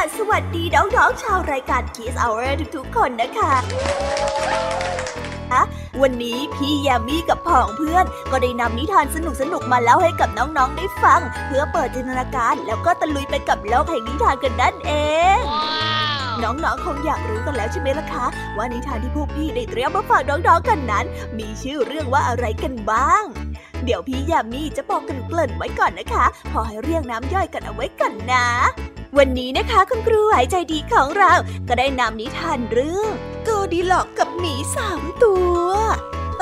ดีน้องๆชาวรายการ Kiss Hour ทุกๆ คนนะคะวันนี้พี่ยามีกับพ่องเพื่อนก็ได้นำนิทานสนุกๆมาเล่าให้กับน้องๆได้ฟัง เพื่อเปิดจินตนาการแล้วก็ตะลุยไปกับโลกแห่งนิทานกันนั่นเอง น้องๆคงอยากรู้กันแล้วใช่ไหมล่ะคะว่านิทานที่พวกพี่ได้เตรียมมาฝากน้องๆกันนั้น มีชื่อเรื่องว่าอะไรกันบ้าง เดี๋ยวพี่ยามีจะบอกกันเกริ่นไว้ก่อนนะคะ พอให้เรียงน้ำย่อยกันเอาไว้กันนะ วันนี้นะคะคุณครูหายใจดีของเราก็ได้นำนิทานเรื่องโกดีหลอกกับหมีสามตัว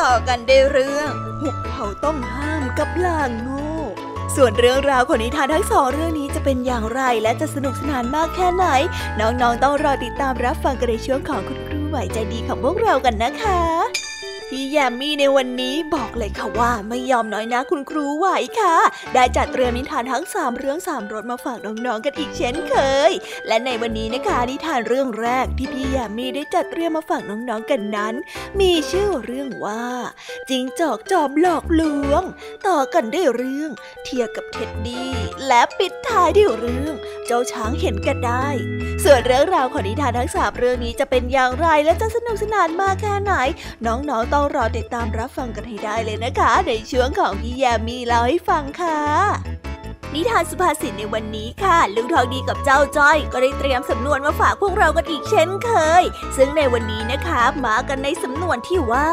ต่อกันได้เรื่องหุบเขาต้องห้ามกับลางโง่ส่วนเรื่องราวของนิทานทั้งสองเรื่องนี้จะเป็นอย่างไรและจะสนุกสนานมากแค่ไหน น้องๆต้องรอติดตามรับฟังกันในช่วงของคุณครูไหวใจดีของพวกเรากันนะคะ พี่แยมมี่ในวันนี้บอกเลยค่ะว่าไม่ยอมน้อยนะคุณครูไหวค่ะ ได้จัดเตรียมนิทานทั้งสามเรื่องสามรสมาฝากน้องๆกันอีกเช่นเคย และในวันนี้นะคะนิทานเรื่องแรกที่พี่แยมมี่ได้จัดเตรียมมาฝากน้องๆกันนั้น มีชื่อเรื่องว่าจิงจอกจอบหลอกลวง ต่อกันได้เรื่อง เทียกับเท็ดดี้และปิดท้ายด้วยเรื่อง เจ้าช้างเห็นกันได้ ส่วนเรื่องราวของนิทานทั้งสามเรื่องนี้จะเป็นอย่างไรและจะสนุกสนานมากแค่ไหน น้องๆต้องต้องรอติดตามรับฟังกันให้ได้เลยนะคะ ในช่วงของพี่แยามีเล่าให้ฟังค่ะ นิทานสุภาษิตในวันนี้ค่ะ ลุงทองดีกับเจ้าจ้อย ก็ได้เตรียมสำนวนมาฝากพวกเรากันอีกเช่นเคย ซึ่งในวันนี้นะคะมากันในสำนวนที่ว่า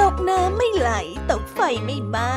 ตกน้ำไม่ไหล ตกไฟไม่ไหม้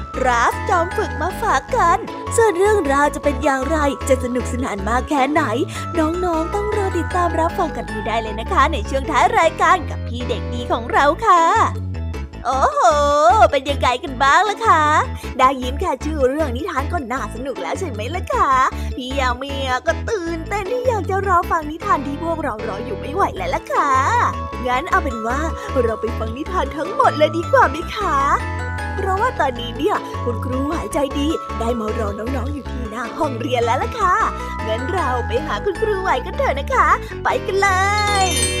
ราฟจอมฝึกมาฝากกัน ส่วนเรื่องราวจะเป็นอย่างไร จะสนุกสนานมากแค่ไหน น้องๆต้องรอติดตามรับฟังกันให้ได้เลยนะคะ ในช่วงท้ายรายการกับพี่เด็กดีของเราค่ะ โอ้โห เป็นยังไงกันบ้างล่ะคะ ได้ยินแค่ชื่อเรื่องนิทานก็น่าสนุกแล้วใช่ไหมล่ะคะ พี่ยามีก็ตื่นเต้นที่อยากจะรอฟังนิทานที่พวกเรารออยู่ไม่ไหวแล้วล่ะค่ะ งั้นเอาเป็นว่าเราไปฟังนิทานทั้งหมดเลยดีกว่าไหมคะ เพราะว่าตอนนี้เนี่ยคุณครูหายใจดีได้มารอน้องๆอยู่ที่หน้าห้องเรียนแล้วล่ะค่ะ งั้นเราไปหาคุณครูไหวกันเถอะนะคะ ไปกันเลย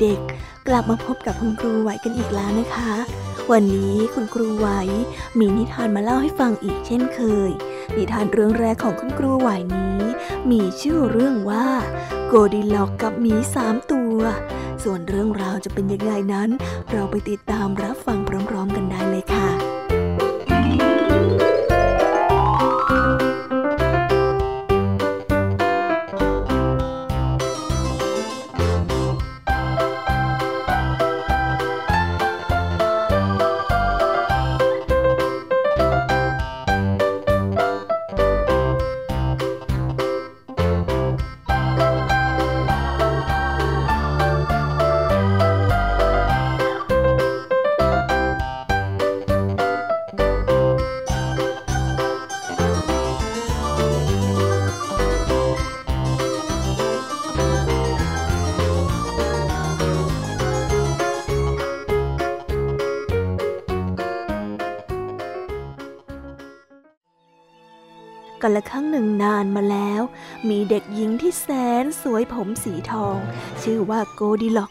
เด็กๆ กลับมาพบกับคุณครูไหวกันอีกแล้วนะคะ วันนี้คุณครูไหวมีนิทานมาเล่าให้ฟังอีกเช่นเคย นิทานเรื่องแรกของคุณครูไหวนี้ มีชื่อเรื่องว่า โกดิล็อกกับหมีสามตัว ส่วนเรื่องราวจะเป็นยังไงนั้น เราไปติดตามรับฟังพร้อมๆกัน กาลละครั้งหนึ่งนานมาแล้ว มีเด็กหญิงที่แสนสวยผมสีทอง ชื่อว่าโกดิล็อก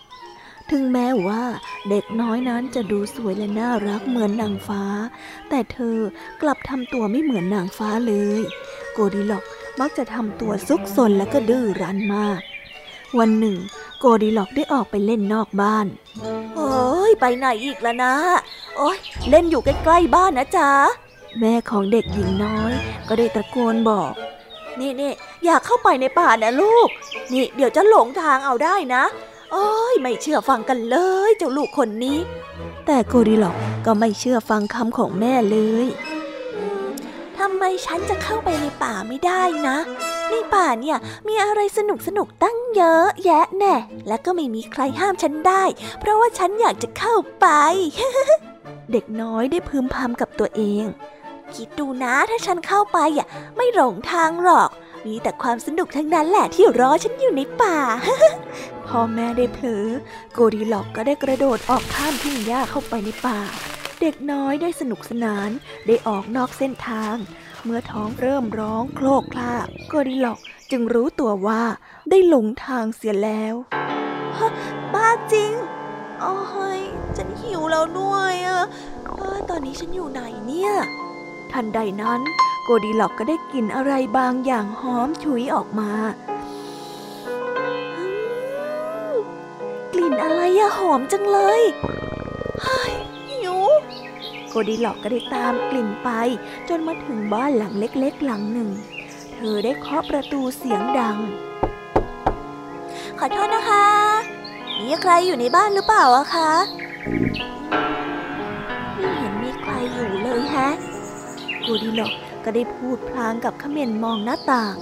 ถึงแม้ว่าเด็กน้อยนั้นจะดูสวยและน่ารักเหมือนนางฟ้า แต่เธอกลับทำตัวไม่เหมือนนางฟ้าเลย โกดิล็อกมักจะทำตัวซุกซนและก็ดื้อรั้นมาก วันหนึ่ง โกดิล็อกได้ออกไปเล่นนอกบ้าน โอ้ยไปไหนอีกแล้วนะ โอ้ยเล่นอยู่ใกล้ๆบ้านนะจ๊ะ แม่ของเด็กหญิงน้อย ก็ได้ตะโกนบอก นี่นี่อยากเข้าไปในป่านะลูก นี่เดี๋ยวจะหลงทางเอาได้นะโอ้ยไม่เชื่อฟังกันเลย เจ้าลูกคนนี้ แต่โกดิล็อกก็ไม่เชื่อฟังคำของแม่เลยทำไมฉันจะเข้าไปในป่าไม่ได้นะ ในป่าเนี่ยมีอะไรสนุกสนุกตั้งเยอะแยะแน่ และก็ไม่มีใครห้ามฉันได้ เพราะว่าฉันอยากจะเข้าไป เด็กน้อยได้พึมพำกับตัวเอง คิดดูนะถ้าฉันเข้าไปอะไม่หลงทางหรอก มีแต่ความสนุกทั้งนั้นแหละที่รอฉันอยู่ในป่า พ่อแม่ได้เผลอโกดีล็อกก็ได้กระโดดออกข้ามทุ่งหญ้าเข้าไปในป่า เด็กน้อยได้สนุกสนานได้ออกนอกเส้นทาง เมื่อท้องเริ่มร้องโคลกคลาโกดีล็อกจึงรู้ตัวว่าได้หลงทางเสียแล้วบ้าจริงโอ้ยฉันหิวแล้วด้วยอะตอนนี้ฉันอยู่ไหนเนี่ย ทันใดนั้น โกดีล็อกก็ได้กลิ่นอะไรบางอย่างหอมฉุยออกมา กลิ่นอะไรอะหอมจังเลยหิวโกดีล็อกก็ได้ตามกลิ่นไป จนมาถึงบ้านหลังเล็กๆ หลังหนึ่ง เธอได้เคาะประตูเสียงดัง ขอโทษนะคะ มีใครอยู่ในบ้านหรือเปล่าอะคะ กูดีหลอกก็ได้พูดพลางกับขมินมองหน้าต่าง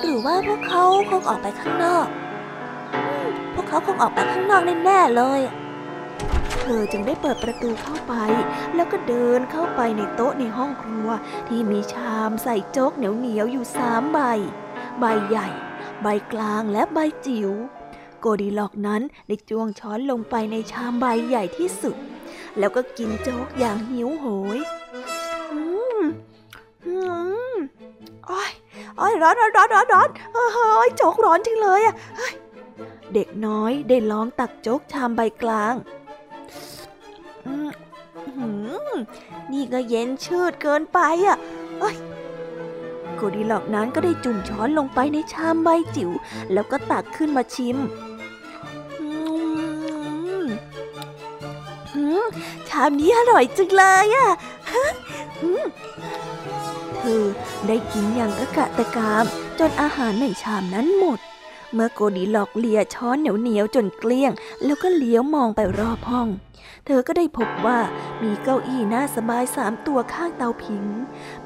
หรือว่าพวกเขาคงออกไปข้างนอก พวกเขาคงออกไปข้างนอกแน่ๆเลย เธอจึงได้เปิดประตูเข้าไป แล้วก็เดินเข้าไปในโต๊ะในห้องครัว ที่มีชามใส่โจ๊กเหนียวๆอยู่สามใบ ใบใหญ่ ใบกลางและใบจิ๋วโกดีล็อกนั้นได้จ้วงช้อนลงไปในชามใบใหญ่ที่สุด แล้วก็กินโจ๊กอย่างหิวโหย อืมอ้อยอ้อยร้อนร้อนร้อนร้อนร้อนเฮ้ยโจ๊กร้อนจริงเลยอะเด็กน้อยได้ลองตักโจ๊กชามใบกลางอืมนี่ก็เย็นชืดเกินไปอะเอ้ยโกดีหลอกนั้นก็ได้จุ่มช้อนลงไปในชามใบจิ๋วแล้วก็ตักขึ้นมาชิมชามนี้อร่อยจังเลยอะ เธอได้กินอย่างกระกะตะกาม จนอาหารในชามนั้นหมด เมื่อโกดีหลอกเลียช้อนเหนียวๆจนเกลี้ยง แล้วก็เลี้ยวมองไปรอบห้อง เธอก็ได้พบว่ามีเก้าอี้น่าสบายสามตัวข้างเตาผิง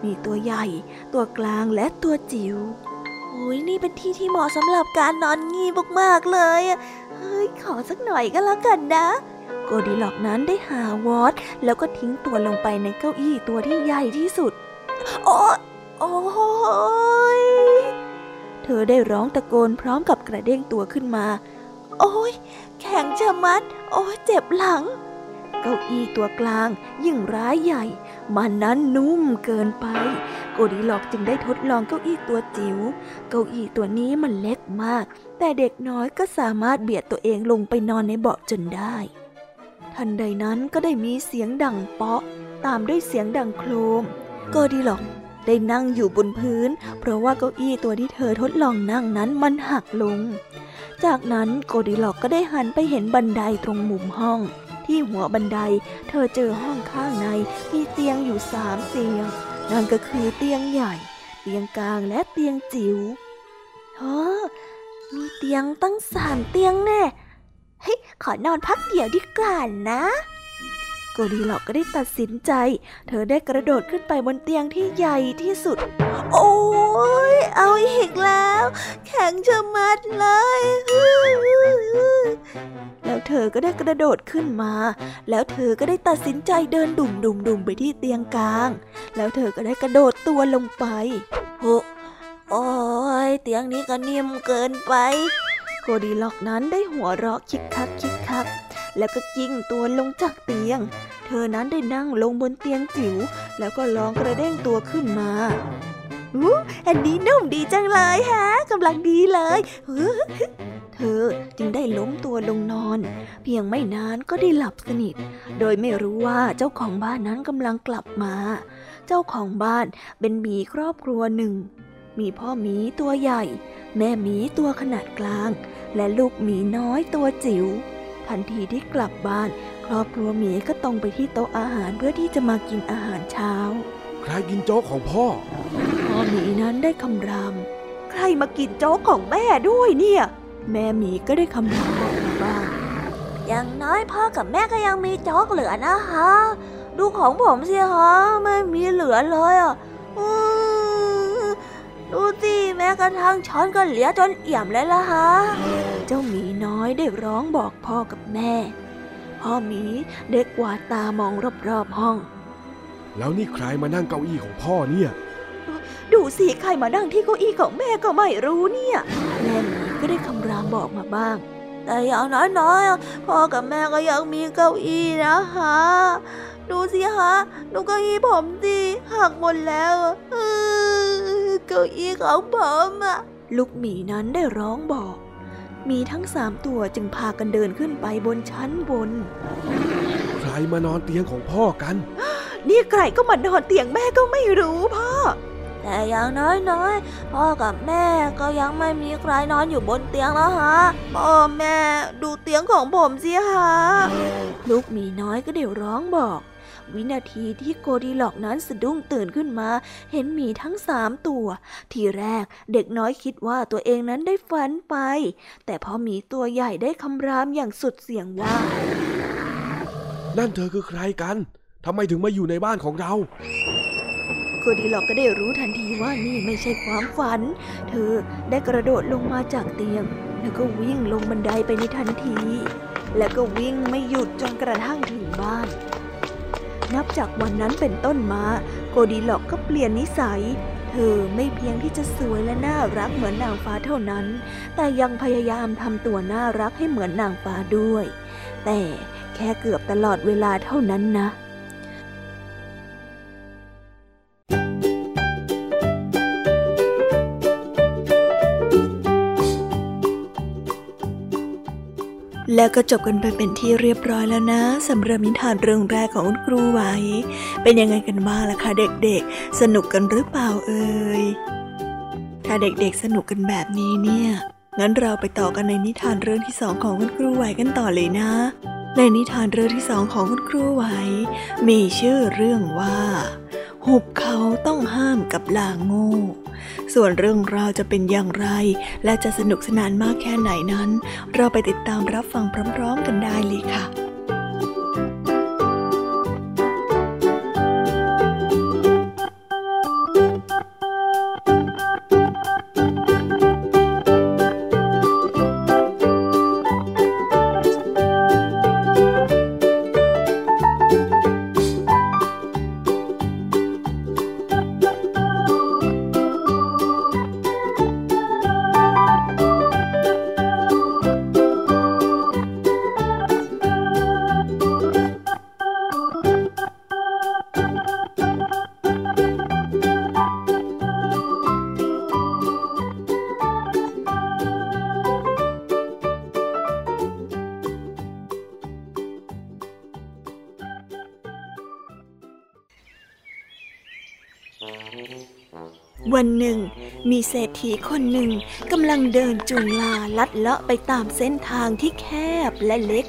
มีตัวใหญ่ ตัวกลางและตัวจิ๋วโอ้ยนี่เป็นที่ที่เหมาะสำหรับการนอนงีบมากๆเลยเฮ้ยขอสักหน่อยก็แล้วกันนะโกดีหลอกนั้นได้หาวอดแล้วก็ทิ้งตัวลงไปในเก้าอี้ตัวที่ใหญ่ที่สุด โอ้โอ้ยเธอได้ร้องตะโกนพร้อมกับกระเด้งตัวขึ้นมา โอ้ยแข็งชะมัด โอ้ยเจ็บหลัง เก้าอี้ตัวกลางยิ่งร้ายใหญ่ มันนั้นนุ่มเกินไป โกดีหลอกจึงได้ทดลองเก้าอี้ตัวจิ๋ว เก้าอี้ตัวนี้มันเล็กมาก แต่เด็กน้อยก็สามารถเบียดตัวเองลงไปนอนในเบาะจนได้ ทันใดนั้นก็ได้มีเสียงดังเปาะ ตามด้วยเสียงดังโครม โกดีหลอกได้นั่งอยู่บนพื้น เพราะว่าเก้าอี้ตัวที่เธอทดลองนั่งนั้นมันหักลง จากนั้นโกดีหลอกก็ได้หันไปเห็นบันไดตรงมุมห้อง ที่หัวบันไดเธอเจอห้องข้างในมีเตียงอยู่สามเตียง นั่นก็คือเตียงใหญ่ เตียงกลางและเตียงจิ๋วเฮ้อมีเตียงตั้งสามเตียงแน่ เฮ้ยขอนอนพักเดี๋ยวดีกว่านะ โกดีหลอกก็ได้ตัดสินใจ เธอได้กระโดดขึ้นไปบนเตียงที่ใหญ่ที่สุด โอ้ยเอาอีกแล้ว แข็งชะมัดเลย แล้วเธอก็ได้กระโดดขึ้นมา แล้วเธอก็ได้ตัดสินใจเดินดุ่มดุ่มดุ่มไปที่เตียงกลาง แล้วเธอก็ได้กระโดดตัวลงไปโอ้โอ้ยเตียงนี้ก็นิ่มเกินไป โกดีล็อกนั้นได้หัวเราะคิกคักคิกคัก แล้วก็กิ้งตัวลงจากเตียง เธอนั้นได้นั่งลงบนเตียงจิ๋วแล้วก็ลองกระเด้งตัวขึ้นมาอู้อันนี้นุ่มดีจังเลยฮะกำลังดีเลย เธอจึงได้ล้มตัวลงนอน เพียงไม่นานก็ได้หลับสนิท โดยไม่รู้ว่าเจ้าของบ้านนั้นกำลังกลับมา เจ้าของบ้านเป็นหมีครอบครัวหนึ่ง มีพ่อหมีตัวใหญ่ แม่หมีตัวขนาดกลาง และลูกหมีน้อยตัวจิ๋ว ทันทีที่กลับบ้าน ครอบครัวหมีก็ตรงไปที่โต๊ะอาหารเพื่อที่จะมากินอาหารเช้า ใครกินโจ๊กของพ่อ พ่อหมีนั้นได้คำราม ใครมากินโจ๊กของแม่ด้วยเนี่ย แม่หมีก็ได้คำรามบอกมาบ้างอย่างน้อยพ่อกับแม่ก็ยังมีโจ๊กเหลือนะคะ ดูของผมสิคะไม่มีเหลือเลยอะ ดูสิแม้กระทั่งช้อนก็เหลือจนเอี่ยมเลยล่ะฮะ เจ้าหมีน้อยได้ร้องบอกพ่อกับแม่ พ่อหมีเด็กกวาดตามองรอบๆห้อง แล้วนี่ใครมานั่งเก้าอี้ของพ่อเนี่ย ดูสิใครมานั่งที่เก้าอี้ของแม่ก็ไม่รู้เนี่ยแม่หมีก็ได้คำรามบอกมาบ้างแต่อย่างน้อยๆพ่อกับแม่ก็ยังมีเก้าอี้นะคะ ดูสิคะดูเก้าอี้ผมสิหักหมดแล้วเก้าอี้ของผมอะลูกหมีนั้นได้ร้องบอกมีทั้งสามตัวจึงพากันเดินขึ้นไปบนชั้นบน ใครมานอนเตียงของพ่อกัน นี่ใครก็มานอนเตียงแม่ก็ไม่รู้พ่อ แต่อย่างน้อยๆพ่อกับแม่ก็ยังไม่มีใครนอนอยู่บนเตียงแล้วฮะ พ่อแม่ดูเตียงของผมสิฮะ ลูกหมีน้อยก็เดี๋ยวร้องบอก วินาทีที่โกดีหลอกนั้นสะดุ้งตื่นขึ้นมา เห็นหมีทั้งสามตัว ทีแรกเด็กน้อยคิดว่าตัวเองนั้นได้ฝันไป แต่พอหมีตัวใหญ่ได้คำรามอย่างสุดเสียงว่า นั่นเธอคือใครกันทำไมถึงมาอยู่ในบ้านของเราโกดีหลอกก็ได้รู้ทันทีว่านี่ไม่ใช่ความฝัน เธอได้กระโดดลงมาจากเตียง แล้วก็วิ่งลงบันไดไปในทันที แล้วก็วิ่งไม่หยุดจนกระทั่งถึงบ้าน นับจากวันนั้นเป็นต้นมา โกดีหลอกก็เปลี่ยนนิสัย เธอไม่เพียงที่จะสวยและน่ารักเหมือนนางฟ้าเท่านั้น แต่ยังพยายามทำตัวน่ารักให้เหมือนนางฟ้าด้วย แต่แค่เกือบตลอดเวลาเท่านั้นนะ แล้วก็จบกันไปเป็นที่เรียบร้อยแล้วนะสำหรับนิทานเรื่องแรกของคุณครูไหว เป็นยังไงกันบ้างล่ะคะเด็กๆ สนุกกันหรือเปล่าเอ่ยถ้าเด็กๆสนุกกันแบบนี้เนี่ย งั้นเราไปต่อกันในนิทานเรื่องที่สองของคุณครูไหวกันต่อเลยนะ ในนิทานเรื่องที่สองของคุณครูไหว มีชื่อเรื่องว่า หุบเขาต้องห้ามกับลาโง่ ส่วนเรื่องราวจะเป็นอย่างไร และจะสนุกสนานมากแค่ไหนนั้น เราไปติดตามรับฟังพร้อมๆกันได้เลยค่ะ ฐีคนหนึ่งกำลังเดินจุงลาลัดเลาะไปตามเส้นทางที่แคบและเล็ก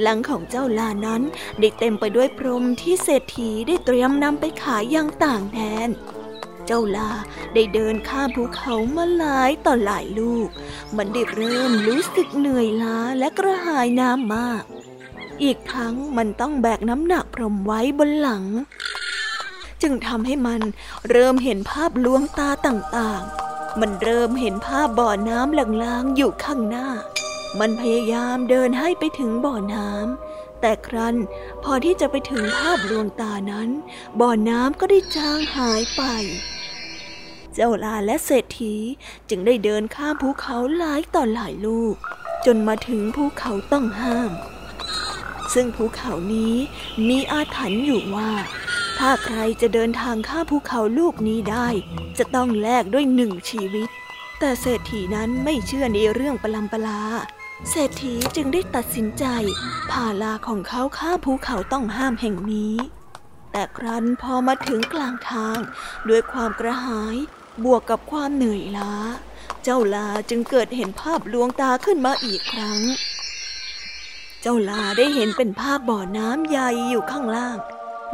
หลังของเจ้าลานั้นได้เต็มไปด้วยพรมที่เศรษฐีได้เตรียมนำไปขายยังต่างแดนเจ้าลาได้เดินข้ามภูเขามาหลายต่อหลายลูก มันได้เริ่มรู้สึกเหนื่อยล้าและกระหายน้ำมาก อีกทั้งมันต้องแบกน้ำหนักพรมไว้บนหลัง จึงทำให้มันเริ่มเห็นภาพลวงตาต่างๆ มันเริ่มเห็นภาพบ่อน้ำลางๆอยู่ข้างหน้า มันพยายามเดินให้ไปถึงบ่อน้ำแต่ครั้นพอที่จะไปถึงภาพลวงตานั้น บ่อน้ำก็ได้จางหายไป เจ้าลาและเศรษฐีจึงได้เดินข้ามภูเขาหลายต่อหลายลูก จนมาถึงภูเขาต้องห้าม ซึ่งภูเขานี้มีอาถรรพ์อยู่ว่า ถ้าใครจะเดินทางข้ามภูเขาลูกนี้ได้ จะต้องแลกด้วยหนึ่งชีวิต แต่เศรษฐีนั้นไม่เชื่อในเรื่องประลำปลา เศรษฐีจึงได้ตัดสินใจพาลาของเขาข้ามภูเขาต้องห้ามแห่งนี้ แต่ครั้นพอมาถึงกลางทาง ด้วยความกระหายบวกกับความเหนื่อยล้า เจ้าลาจึงเกิดเห็นภาพลวงตาขึ้นมาอีกครั้ง เจ้าลาได้เห็นเป็นภาพบ่อน้ำใหญ่อยู่ข้างล่าง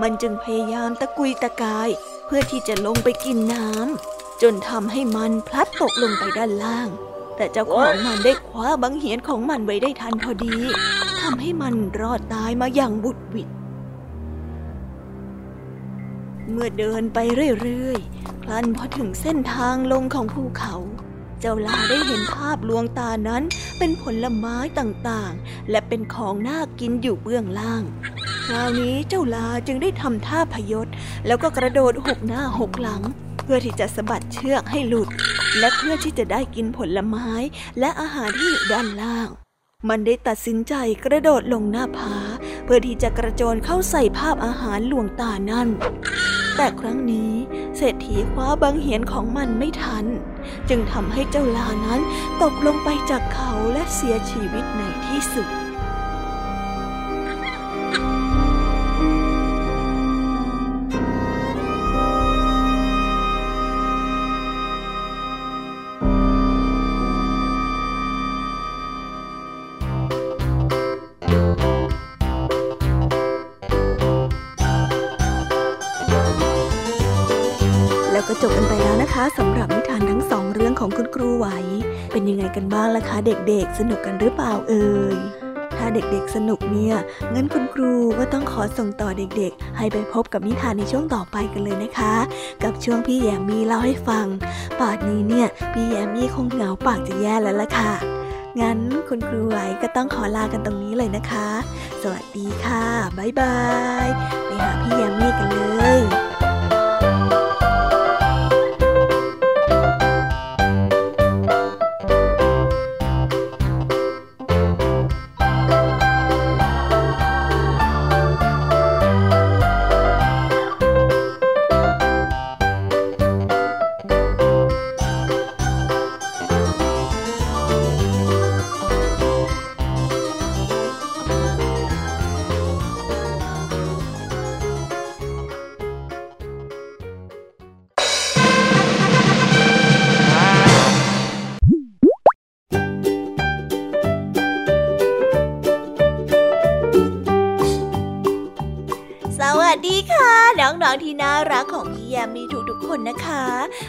มันจึงพยายามตะกุยตะกาย เพื่อที่จะลงไปกินน้ำจนทำให้มันพลัดตกลงไปด้านล่าง แต่เจ้าของมันได้คว้าบังเหียนของมันไว้ได้ทันพอดีทำให้มันรอดตายมาอย่างบุดวิดเมื่อเดินไปเรื่อยๆ พลันพอถึงเส้นทางลงของภูเขา เจ้าลาได้เห็นภาพลวงตานั้นเป็นผลไม้ต่างๆ และเป็นของน่ากินอยู่เบื้องล่าง คราวนี้เจ้าลาจึงได้ทำท่าพยศ แล้วก็กระโดดหกหน้าหกหลัง เพื่อที่จะสะบัดเชือกให้หลุด และเพื่อที่จะได้กินผลไม้และอาหารที่อยู่ด้านล่าง มันได้ตัดสินใจกระโดดลงหน้าผา เพื่อที่จะกระโจนเข้าใส่ภาพอาหารหลวงตานั่น แต่ครั้งนี้เศรษฐีคว้าบังเหียนของมันไม่ทัน จึงทำให้เจ้าลานั้นตกลงไปจากเขาและเสียชีวิตในที่สุด คะสำหรับนิทานทั้งสองเรื่องของคุณครูไหว เป็นยังไงกันบ้างล่ะคะ เด็กๆ สนุกกันหรือเปล่าเอ่ยถ้าเด็กๆสนุกเนี่ยงั้นคุณครูก็ต้องขอส่งต่อเด็กๆ ให้ไปพบกับนิทานในช่วงต่อไปกันเลยนะคะ กับช่วงพี่แยมมีเล่าให้ฟังป่านนี้เนี่ยพี่แยมมีคงเหงาปากจะแย่แล้วล่ะค่ะงั้นคุณครูไหวก็ต้องขอลากันตรงนี้เลยนะคะ สวัสดีค่ะ บ๊ายบาย ไปหาพี่แยมมี่กันเลย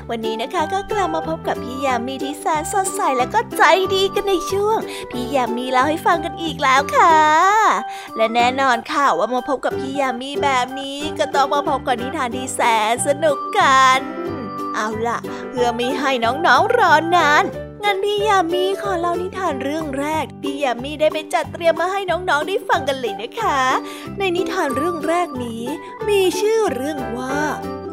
วันนี้นะคะก็กลับมาพบกับพี่ยามีที่แสนสดใสและก็ใจดีกันในช่วง พี่ยามีเล่าให้ฟังกันอีกแล้วค่ะ และแน่นอนค่ะว่ามาพบกับพี่ยามีแบบนี้ก็ต้องมาพบกับนิทานที่แสนสนุกกัน เอาล่ะ เพื่อไม่ให้น้องๆรอนานงั้นพี่ยามีขอเล่านิทานเรื่องแรกพี่ยามีได้ไปจัดเตรียมมาให้น้องๆได้ฟังกันเลยนะคะ ในนิทานเรื่องแรกนี้ มีชื่อเรื่องว่า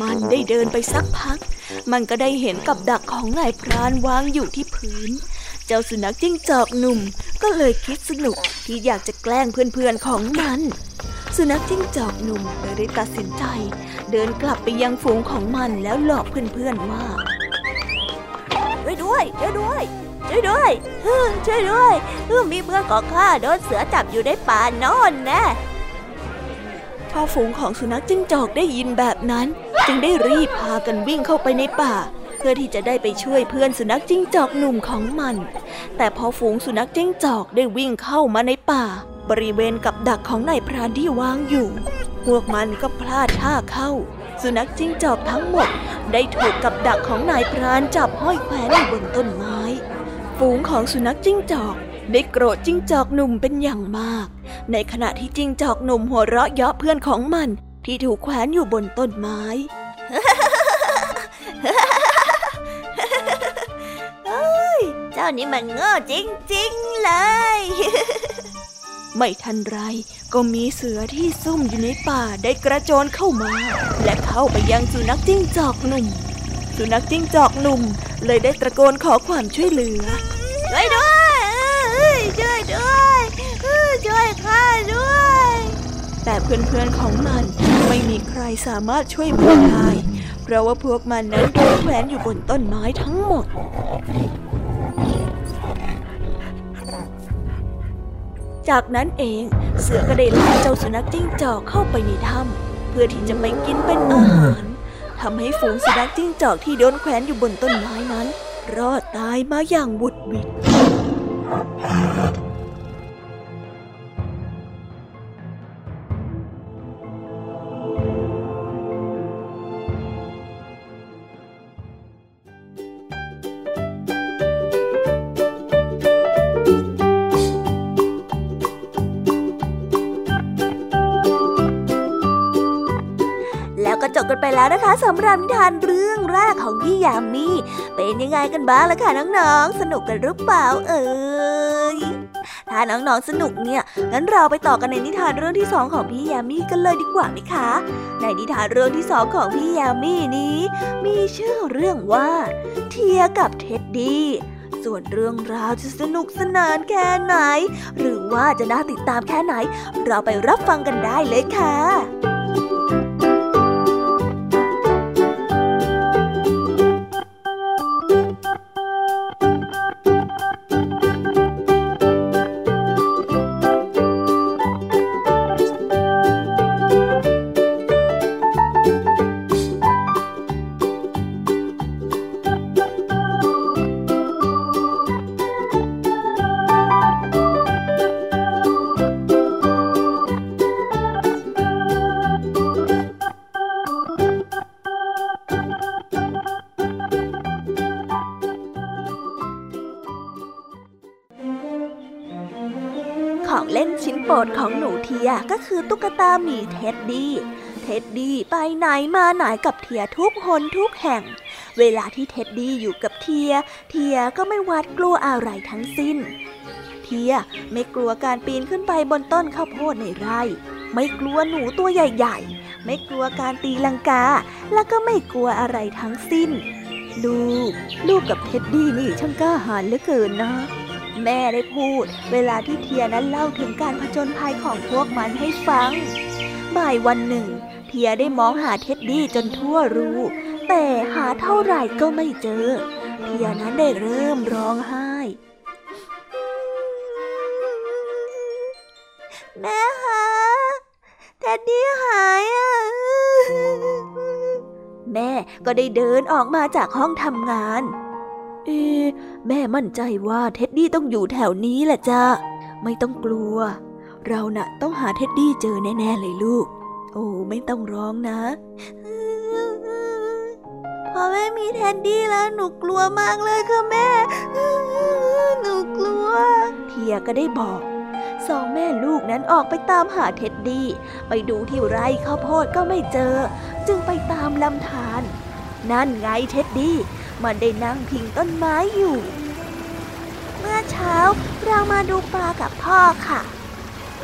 มันได้เดินไปสักพัก มันก็ได้เห็นกับดักของนายพรานวางอยู่ที่พื้น เจ้าสุนัขจิ้งจอกหนุ่มก็เลยคิดสนุกที่อยากจะแกล้งเพื่อนๆของมัน สุนัขจิ้งจอกหนุ่มเลยได้ตัดสินใจ เดินกลับไปยังฝูงของมันแล้วหลอกเพื่อนๆว่าช่วยด้วยช่วยด้วยช่วยด้วยช่วยด้วยมีเพื่อนของข้าโดนเสือจับอยู่ในป่านอนแน่พอฝูงของสุนัขจิ้งจอกได้ยินแบบนั้น จึงได้รีบพากันวิ่งเข้าไปในป่า เพื่อที่จะได้ไปช่วยเพื่อนสุนัขจิ้งจอกหนุ่มของมัน แต่พอฝูงสุนัขจิ้งจอกได้วิ่งเข้ามาในป่า บริเวณกับดักของนายพรานที่วางอยู่ พวกมันก็พลาดท่าเข้า สุนัขจิ้งจอกทั้งหมด ได้ถูกกับดักของนายพรานจับห้อยแขวนอยู่บนต้นไม้ ฝูงของสุนัขจิ้งจอกได้โกรธจิ้งจอกหนุ่มเป็นอย่างมาก ในขณะที่จิ้งจอกหนุ่มหัวเราะเยาะเพื่อนของมัน ที่ถูกแขวนอยู่บนต้นไม้ เจ้านี่มันง่จริงๆเลย ไม่ทันไรก็มีเสือที่ซุ่มอยู่ในป่าได้กระโจนเข้ามา และเข้าไปยังสุนัขจิ้งจอกหนุ่ม สุนัขจิ้งจอกหนุ่ม เลยได้ตะโกนขอความช่วยเหลือช่วยด้วยช่วยด้วยช่วยข้าด้วย แต่เพื่อนๆของมันไม่มีใครสามารถช่วยมันได้ เพราะว่าพวกมันนั้นโดนแขวนอยู่บนต้นไม้ทั้งหมดจากนั้นเองเสือก็ได้ล่าเจ้าสุนัขจิ้งจอกเข้าไปในถ้ำเพื่อที่จะไปกินเป็นอาหารทำให้ฝูงสุนัขจิ้งจอกที่โดนแขวนอยู่บนต้นไม้นั้น รอดตายมาอย่างบุดวิด แล้วนะคะสำหรับนิทานเรื่องแรกของพี่ยามีเป็นยังไงกันบ้างล่ะคะน้องๆ สนุกกันหรือเปล่าเอ่ยถ้าน้องๆสนุกเนี่ยงั้นเราไปต่อกันในนิทานเรื่องที่สองของพี่ยามีกันเลยดีกว่าไหมคะ ในนิทานเรื่องที่สองของพี่ยามีนี้ มีชื่อเรื่องว่า เทียกับเท็ดดี้ส่วนเรื่องราวจะสนุกสนานแค่ไหน หรือว่าจะน่าติดตามแค่ไหน เราไปรับฟังกันได้เลยค่ะ ตุ๊กตาหมีเท็ดดี้ เท็ดดี้ไปไหนมาไหนกับเทียทุกคนทุกแห่ง เวลาที่เท็ดดี้อยู่กับเทีย เทียก็ไม่หวาดกลัวอะไรทั้งสิ้น เทียไม่กลัวการปีนขึ้นไปบนต้นข้าวโพดในไร่ ไม่กลัวหนูตัวใหญ่ๆ ไม่กลัวการตีลังกา และก็ไม่กลัวอะไรทั้งสิ้น ลูก ลูกกับเท็ดดี้นี่ช่างกล้าหาญเหลือเกินนะ แม่ได้พูด เวลาที่เทียนั้นเล่าถึงการผจญภัยของพวกมันให้ฟัง บ่ายวันหนึ่ง เทียได้มองหาเท็ดดี้จนทั่วรู้ แต่หาเท่าไหร่ก็ไม่เจอ เทียนั้นได้เริ่มร้องไห้ แม่คะเท็ดดี้หายอะแม่ก็ได้เดินออกมาจากห้องทำงาน เอ แม่มั่นใจว่าเท็ดดี้ต้องอยู่แถวนี้แหละจ้ะไม่ต้องกลัว เราน่ะต้องหาเท็ดดี้เจอแน่ๆเลยลูก โอ้ไม่ต้องร้องนะพอไม่มีเท็ดดี้แล้วหนูกลัวมากเลยค่ะแม่ หนูกลัว เทียก็ได้บอกสองแม่ลูกนั้นออกไปตามหาเท็ดดี้ไปดูที่ไร่ข้าวโพดก็ไม่เจอ จึงไปตามลำธารนั่นไงเท็ดดี้ มันได้นั่งพิงต้นไม้อยู่ เมื่อเช้าเรามาดูปลากับพ่อค่ะ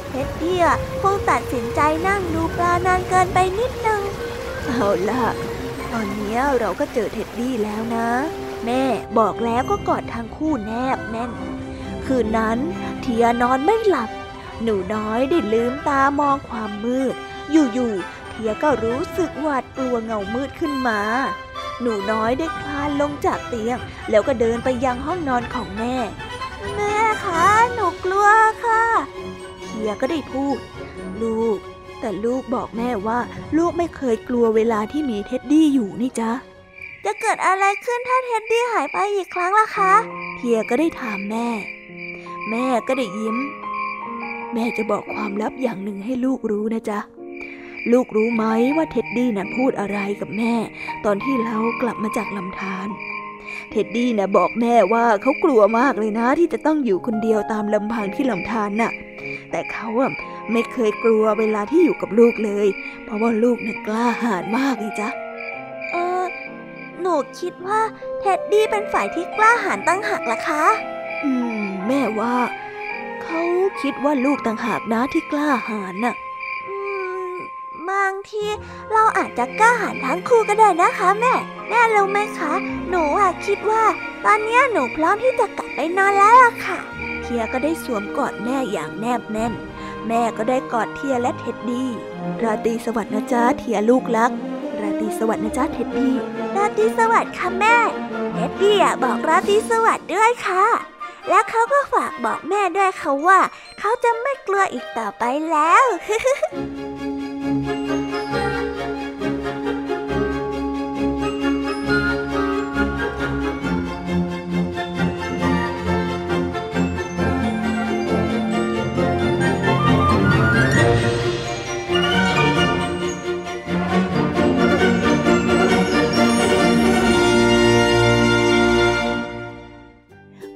เท็ดดี้คงตัดสินใจนั่งดูปลานานเกินไปนิดนึง เอาล่ะ ตอนนี้เราก็เจอเท็ดดี้แล้วนะ แม่บอกแล้วก็กอดทั้งคู่แนบแน่น คืนนั้นเทียนอนไม่หลับ หนูน้อยได้ลืมตามองความมืด อยู่ๆเทียก็รู้สึกหวาดกลัวเงามืดขึ้นมา หนูน้อยได้คลานลงจากเตียง แล้วก็เดินไปยังห้องนอนของแม่ แม่คะหนูกลัวค่ะเทียก็ได้พูด ลูก แต่ลูกบอกแม่ว่า ลูกไม่เคยกลัวเวลาที่มีเท็ดดี้อยู่นี่จ๊ะจะเกิดอะไรขึ้นถ้าเท็ดดี้หายไปอีกครั้งล่ะคะเทียก็ได้ถามแม่ แม่ก็ได้ยิ้ม แม่จะบอกความลับอย่างหนึ่งให้ลูกรู้นะจ๊ะ ลูกรู้ไหมว่าเท็ดดี้น่ะพูดอะไรกับแม่ ตอนที่เรากลับมาจากลำธารเท็ดดี้น่ะบอกแม่ว่าเขากลัวมากเลยนะ ที่จะต้องอยู่คนเดียวตามลำพังที่ลำธารน่ะ แต่เขาอะไม่เคยกลัวเวลาที่อยู่กับลูกเลย เพราะว่าลูกน่ะกล้าหาญมากเลยจ้ะเออหนูคิดว่าเท็ดดี้เป็นฝ่ายที่กล้าหาญต่างหากล่ะคะ อืม แม่ว่า เขาคิดว่าลูกต่างหากนะที่กล้าหาญน่ะ บางทีเราอาจจะกล้าหาญทั้งคู่ก็ได้นะคะแม่ แม่รู้ไหมคะ หนูอะคิดว่า ตอนนี้หนูพร้อมที่จะกลับไปนอนแล้วล่ะค่ะ เทียก็ได้สวมกอดแม่อย่างแนบแน่น แม่ก็ได้กอดเทียและเท็ดดี้ ราตรีสวัสดิ์นะจ๊ะเทียลูกรัก ราตรีสวัสดิ์นะจ๊ะเท็ดดี้ ราตรีสวัสดิ์ค่ะแม่ เท็ดดี้อะบอกราตรีสวัสดิ์ด้วยค่ะและเขาก็ฝากบอกแม่ด้วยค่ะว่า เขาจะไม่กลัวอีกต่อไปแล้ว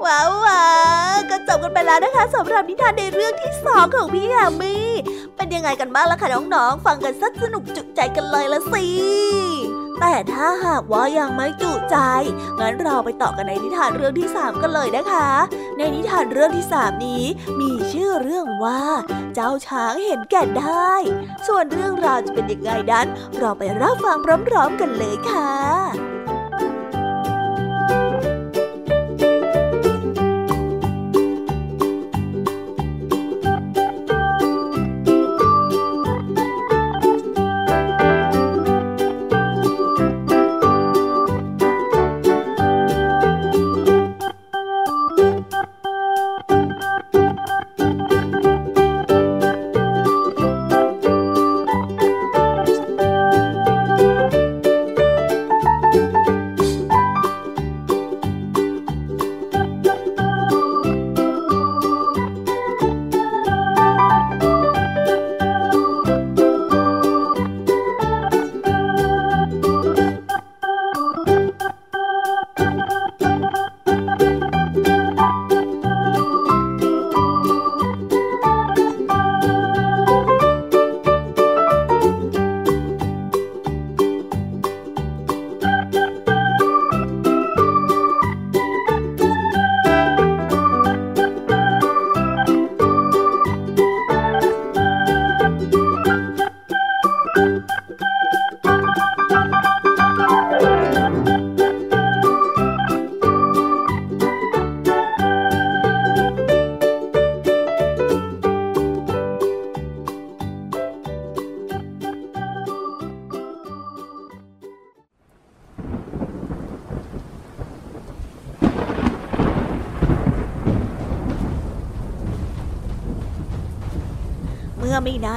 ว้าวก็จบกันไปแล้วนะคะสำหรับนิทานในเรื่องที่สองของพี่ยามี เป็นยังไงกันบ้างล่ะคะน้องๆ ฟังกันสักสนุกจุใจกันเลยละสิ แต่ถ้าหากว่ายังไม่จุใจ งั้นเราไปต่อกันในนิทานเรื่องที่ 3 กันเลยนะคะ ในนิทานเรื่องที่ 3 นี้ มีชื่อเรื่องว่า เจ้าช้างเห็นแก่ได้ ส่วนเรื่องราวจะเป็นยังไงนั้น เราไปรับฟังพร้อมๆกันเลยค่ะ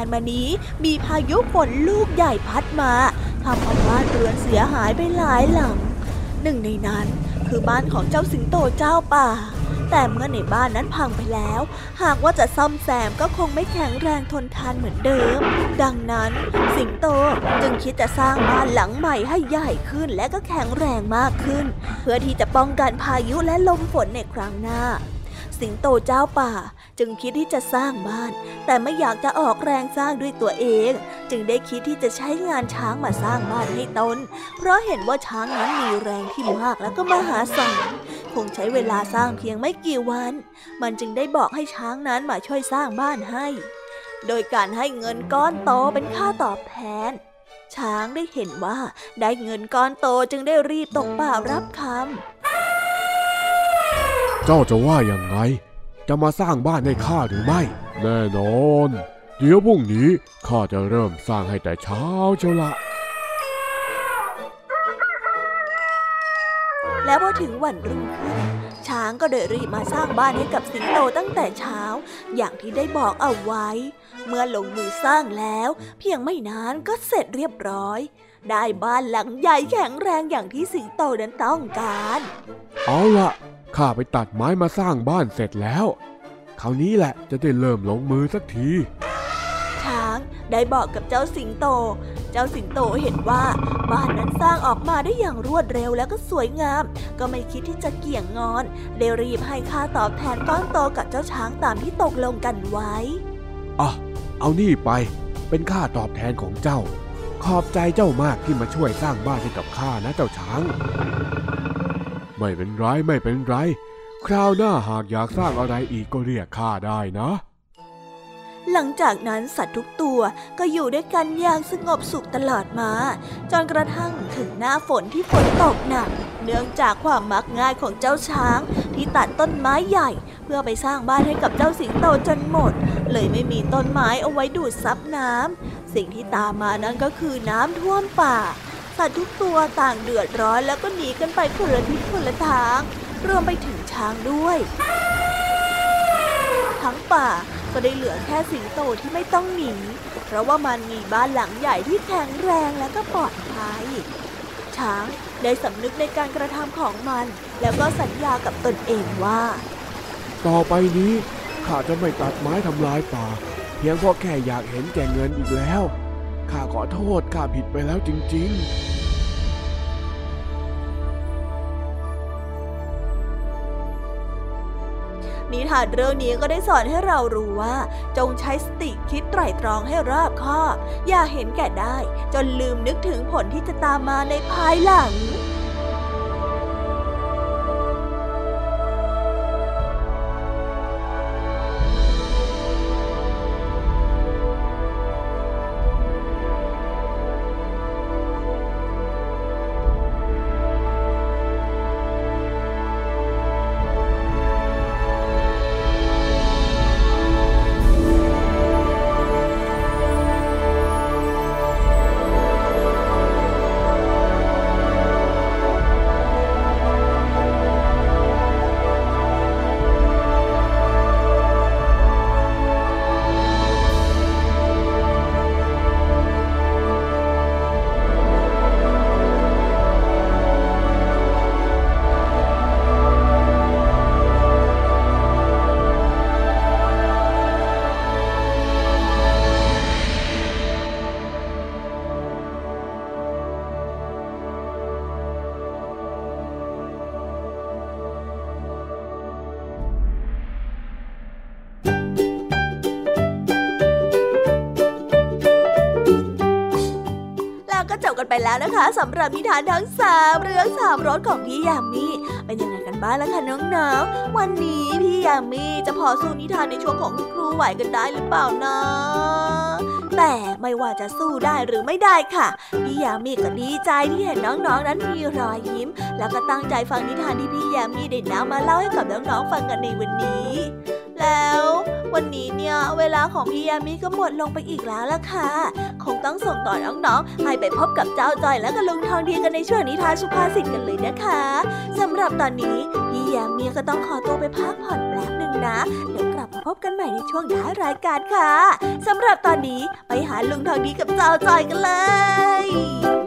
านมานี้ มีพายุฝนลูกใหญ่พัดมาทำเอาบ้านเรือนเสียหายไปหลายหลัง หนึ่งในนั้นคือบ้านของเจ้าสิงโตเจ้าป่า แต่เมื่อในบ้านนั้นพังไปแล้ว หากว่าจะซ่อมแซมก็คงไม่แข็งแรงทนทานเหมือนเดิม ดังนั้น สิงโตจึงคิดจะสร้างบ้านหลังใหม่ให้ใหญ่ขึ้นและก็แข็งแรงมากขึ้น เพื่อที่จะป้องกันพายุและลมฝนในครั้งหน้า สิงโตเจ้าป่า จึงคิดที่จะสร้างบ้าน แต่ไม่อยากจะออกแรงสร้างด้วยตัวเอง จึงได้คิดที่จะใช้งานช้างมาสร้างบ้านให้ตน เพราะเห็นว่าช้างนั้นมีแรงที่มากแล้วก็มหาศาลคงใช้เวลาสร้างเพียงไม่กี่วัน มันจึงได้บอกให้ช้างนั้นมาช่วยสร้างบ้านให้ โดยการให้เงินก้อนโตเป็นค่าตอบแทน ช้างได้เห็นว่าได้เงินก้อนโตจึงได้รีบตกป่ารับคำ เจ้าจะว่าอย่างไง จะมาสร้างบ้านให้ข้าหรือไม่ แน่นอน เดี๋ยวพรุ่งนี้ข้าจะเริ่มสร้างให้แต่เช้าเชียวละ แล้วพอถึงวันรุ่งขึ้น ช้างก็เดินรีบมาสร้างบ้านให้กับสิงโตตั้งแต่เช้า อย่างที่ได้บอกเอาไว้ เมื่อลงมือสร้างแล้ว เพียงไม่นานก็เสร็จเรียบร้อย ได้บ้านหลังใหญ่แข็งแรงอย่างที่สิงโตนั้นต้องการ เอาละข้าไปตัดไม้มาสร้างบ้านเสร็จแล้ว คราวนี้แหละจะได้เริ่มลงมือสักที ช้างได้บอกกับเจ้าสิงโต เจ้าสิงโตเห็นว่าบ้านนั้นสร้างออกมาได้อย่างรวดเร็วแล้วก็สวยงาม ก็ไม่คิดที่จะเกี่ยงงอนเลยรีบให้ค่าตอบแทนก้อนโตกับเจ้าช้างตามที่ตกลงกันไว้อะเอานี่ไป เป็นค่าตอบแทนของเจ้า ขอบใจเจ้ามากที่มาช่วยสร้างบ้านให้กับข้านะเจ้าช้าง ไม่เป็นไรไม่เป็นไร คราวหน้าหากอยากสร้างอะไรอีกก็เรียกข้าได้นะ หลังจากนั้นสัตว์ทุกตัวก็อยู่ด้วยกันอย่างสงบสุขตลอดมา จนกระทั่งถึงหน้าฝนที่ฝนตกหนัก เนื่องจากความมักง่ายของเจ้าช้างที่ตัดต้นไม้ใหญ่ เพื่อไปสร้างบ้านให้กับเจ้าสิงโตจนหมด เลยไม่มีต้นไม้เอาไว้ดูดซับน้ำ สิ่งที่ตามมานั้นก็คือน้ำท่วมป่า สัตว์ทุกตัวต่างเดือดร้อนแล้วก็หนีกันไปคนละทิศคนละทาง รวมไปถึงช้างด้วย ทั้งป่าก็ได้เหลือแค่สิงโตที่ไม่ต้องหนี เพราะว่ามันมีบ้านหลังใหญ่ที่แข็งแรงและก็ปลอดภัย ช้างได้สำนึกในการกระทำของมัน แล้วก็สัญญากับตนเองว่า ต่อไปนี้ข้าจะไม่ตัดไม้ทำลายป่า พียงเพราะแค่อยากเห็นแก่เงินอีกแล้ว ข้าขอโทษข้าผิดไปแล้วจริง ๆนิทานเรื่องนี้ก็ได้สอนให้เรารู้ว่า จงใช้สติคิดไตร่ตรองให้รอบคอบ อย่าเห็นแก่ได้ จนลืมนึกถึงผลที่จะตามมาในภายหลัง นะคะสำหรับนิทานทั้งสามเรื่องสามรสของพี่ยามีเป็นยังไงกันบ้างล่ะคะน้องๆวันนี้พี่ยามีจะพอสู้นิทานในช่วงของคุณครูไหวกันได้หรือเปล่านะแต่ไม่ว่าจะสู้ได้หรือไม่ได้ค่ะพี่ยามีก็ดีใจที่เห็นน้องๆนั้นมีรอยยิ้ม แล้วก็ตั้งใจฟังนิทานที่พี่ยามีได้นำมาเล่าให้กับน้องๆฟังกันในวันนี้ แล้ว วันนี้เนี่ยเวลาของพี่ยามีก็หมดลงไปอีกแล้วล่ะค่ะ คงต้องส่งต่อน้องๆ ให้ไปพบกับเจ้าจอยและกับลุงทองดีกันในช่วงนิทานสุภาษิตกันเลยนะคะสำหรับตอนนี้พี่ยามีก็ต้องขอตัวไปพักผ่อนแป๊บหนึ่งนะเดี๋ยวกลับมาพบกันใหม่ในช่วงท้ายรายการค่ะสำหรับตอนนี้ไปหาลุงทองดีกับเจ้าจอยกันเลย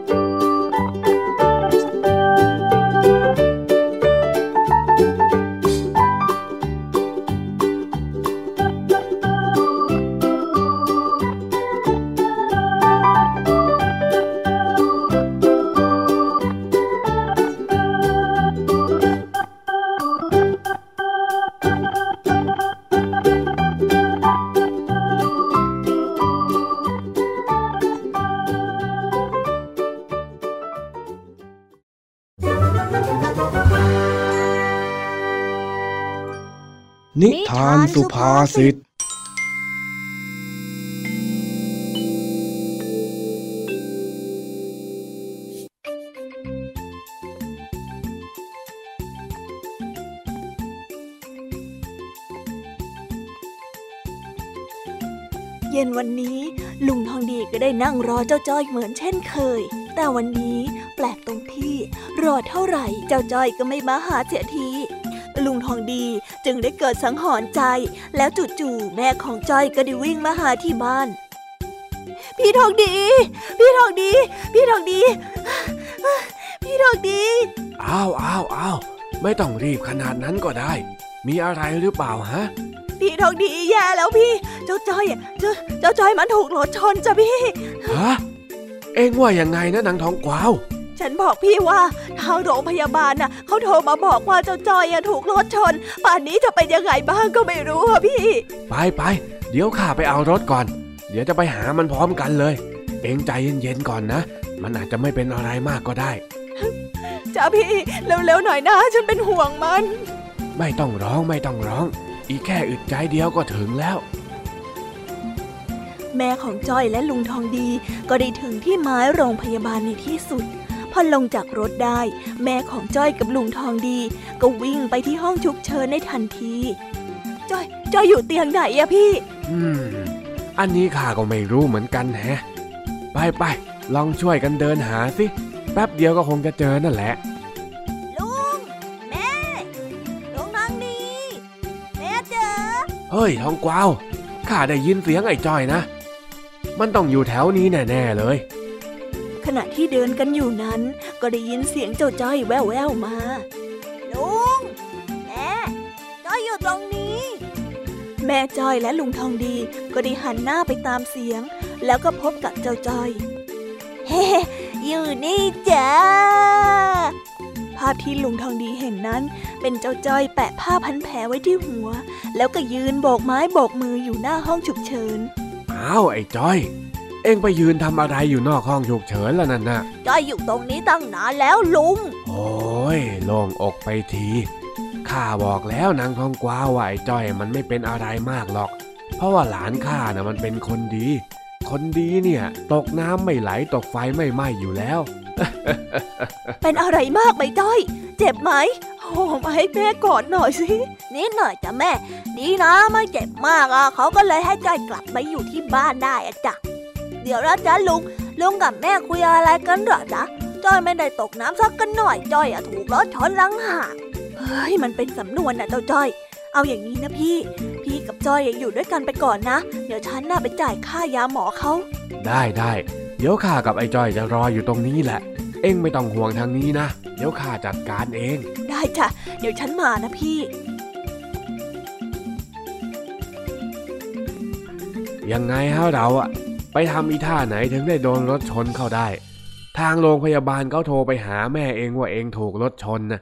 านสุภาษิตเย็นวันนี้ลุงทองดีก็ได้นั่งรอเจ้าจ้อยเหมือนเช่นเคย แต่วันนี้แปลกตรงที่ รอเท่าไหร่เจ้าจ้อยก็ไม่มาหาเสียทีลุงทองดี จึงได้เกิดสังหรณ์ใจ แล้วจู่ๆแม่ของจ้อยก็ได้วิ่งมาหาที่บ้าน พี่ทองดี พี่ทองดี พี่ทองดี พี่ทองดี อ้าวอ้าวอ้าวไม่ต้องรีบขนาดนั้นก็ได้ มีอะไรหรือเปล่าฮะ พี่ทองดีแย่แล้วพี่ เจ้าจ้อยเจ้าเจ้าจ้อยมันถูกรถชนจ้ะพี่ ฮะ เอ็งว่ายังไงนะนางทองกวาว ฉันบอกพี่ว่าทางโรงพยาบาลน่ะเขาโทรมาบอกว่าเจ้าจอยถูกรถชน ป่านนี้จะเป็นยังไงบ้างก็ไม่รู้อะพี่ ไปไปเดี๋ยวข้าไปเอารถก่อน เดี๋ยวจะไปหามันพร้อมกันเลยเองใจเย็นๆก่อนนะ มันอาจจะไม่เป็นอะไรมากก็ได้จ้าพี่เร็วๆหน่อยนะฉันเป็นห่วงมัน ไม่ต้องร้องไม่ต้องร้อง อีกแค่อึดใจเดียวก็ถึงแล้วแม่ของจ้อยและลุงทองดีก็ได้ถึงที่ไม้โรงพยาบาลในที่สุดพ อลงจากรถได้ แม่ของจ้อยกับลุงทองดี ก็วิ่งไปที่ห้องฉุกเฉินในทันที จ้อย จ้อยอยู่เตียงไหนอะพี่ อืม อันนี้ข้าก็ไม่รู้เหมือนกันแฮะ ไปไปลองช่วยกันเดินหาสิ แป๊บเดียวก็คงจะเจอนั่นแหละลุงแม่ลุงทองดีแม่เจอเฮ้ยทองกวาวข้าได้ยินเสียงไอ้จ้อยนะ มันต้องอยู่แถวนี้แน่ๆเลย ขณะที่เดินกันอยู่นั้น ก็ได้ยินเสียงเจ้าจ้อยแววๆมาลุงแม่จ้อยอยู่ตรงนี้ แม่จ้อยและลุงทองดี ก็ได้หันหน้าไปตามเสียง แล้วก็พบกับเจ้าจ้อยเฮ้อยู่นี่จ้าภาพที่ลุงทองดีเห็นนั้น เป็นเจ้าจ้อยแปะผ้าพันแผลไว้ที่หัว แล้วก็ยืนโบกไม้โบกมืออยู่หน้าห้องฉุกเฉินอ้าวไอ้จ้อย เอ็งไปยืนทำอะไรอยู่นอกห้องฉุกเฉินแล้วนั่นน่ะจ้อยอยู่ตรงนี้ตั้งนานแล้วลุง โอ้ยโล่งอกไปที ข้าบอกแล้วนางทองกวาวว่าไอ้จ้อยมันไม่เป็นอะไรมากหรอก เพราะว่าหลานข้านะมันเป็นคนดี คนดีเนี่ย ตกน้ำไม่ไหลตกไฟไม่ไหม้อยู่แล้ว เป็นอะไรมากไหมจ้อย เจ็บไหมโอ้มาให้แม่กอดหน่อยสิ นิดหน่อยจ้ะแม่ ดีนะไม่เจ็บมากอะเขาก็เลยให้จ้อยกลับไปอยู่ที่บ้านได้อะจ้ะ เดี๋ยวนะจ๊ะลุง ลุงกับแม่คุยอะไรกันเหรอจ๊ะจ้อยไม่ได้ตกน้ำสักกันหน่อยจ้อยอะถูกรถชนลังหากเฮ้ยมันเป็นสำนวนนะเจ้าจ้อย เอาอย่างนี้นะพี่ พี่กับจ้อยอยู่ด้วยกันไปก่อนนะ เดี๋ยวฉันน่ะไปจ่ายค่ายาหมอเขาได้ได้เดี๋ยวข้ากับไอ้จ้อยจะรออยู่ตรงนี้แหละ เอ็งไม่ต้องห่วงทางนี้นะ เดี๋ยวข้าจัดการเอง ได้จ้ะเดี๋ยวฉันมานะพี่ยังไงฮะเราอะ ไปทำอีท่าไหนถึงได้โดนรถชนเข้าได้ ทางโรงพยาบาลเขาโทรไปหาแม่เองว่าเองถูกรถชนนะ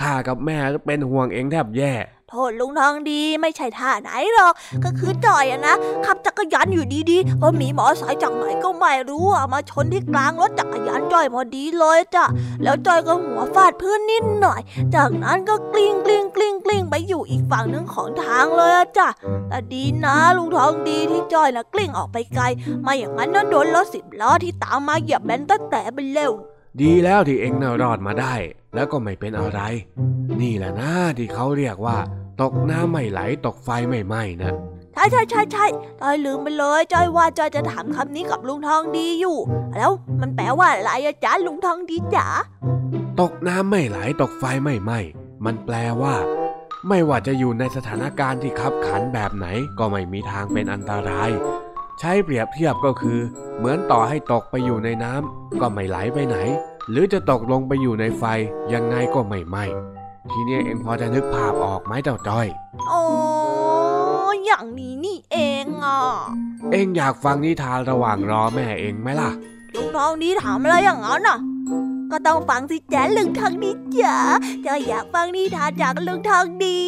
ข้ากับแม่เป็นห่วงเองแทบแย่ โทษลุงทองดีไม่ใช่ท่าไหนหรอก ก็คือจอยอะนะขับจักรยานอยู่ดีๆ ก็มีมอไซค์จากไหนก็ไม่รู้อะมาชนที่กลางรถจักรยานจอยพอดีเลยจ้ะแล้วจอยก็หัวฟาดพื้นนิดหน่อย จากนั้นก็กลิ้งกลิ้งกลิ้งกลิ้งไปอยู่อีกฝั่งหนึ่งของทางเลยอะจ้ะแต่ดีนะลุงทองดีที่จอยนะกลิ้งออกไปไกลไม่อย่างนั้นน่ะโดนรถสิบล้อที่ตามมาเหยียบแบนแต๊ดแต๋ไปแล้วดีแล้วที่เอ็งน่ะรอดมาได้ แล้วก็ไม่เป็นอะไร นี่แหละนะที่เขาเรียกว่า ตกน้ำไม่ไหลตกไฟไม่ไหม้นะใช่ใช่ใช่ใช่จอยลืมไปเลยจอยว่าจอยจะถามคำนี้กับลุงทองดีอยู่ แล้วมันแปลว่าอะไรอะจ๊ะลุงทองดีจ๋าตกน้ำไม่ไหลตกไฟไม่ไหม้มันแปลว่า ไม่ว่าจะอยู่ในสถานการณ์ที่คับขันแบบไหนก็ไม่มีทางเป็นอันตราย ใช้เปรียบเทียบก็คือ เหมือนต่อให้ตกไปอยู่ในน้ำก็ไม่ไหลไปไหน หรือจะตกลงไปอยู่ในไฟยังไงก็ไม่ไหม้ ทีเนี้ยเองพอจะนึกภาพออกไหมเจ้าจ้อยโอ้อย่างนี้นี่เองอะ เองอยากฟังนิทานระหว่างรอแม่เองไหมล่ะลุงทองดีถามอะไรอย่างนั้นอะ ก็ต้องฟังสิจ๊ะลุงทองดีจ๋าจอยอยากฟังนิทานจากลุงทองดี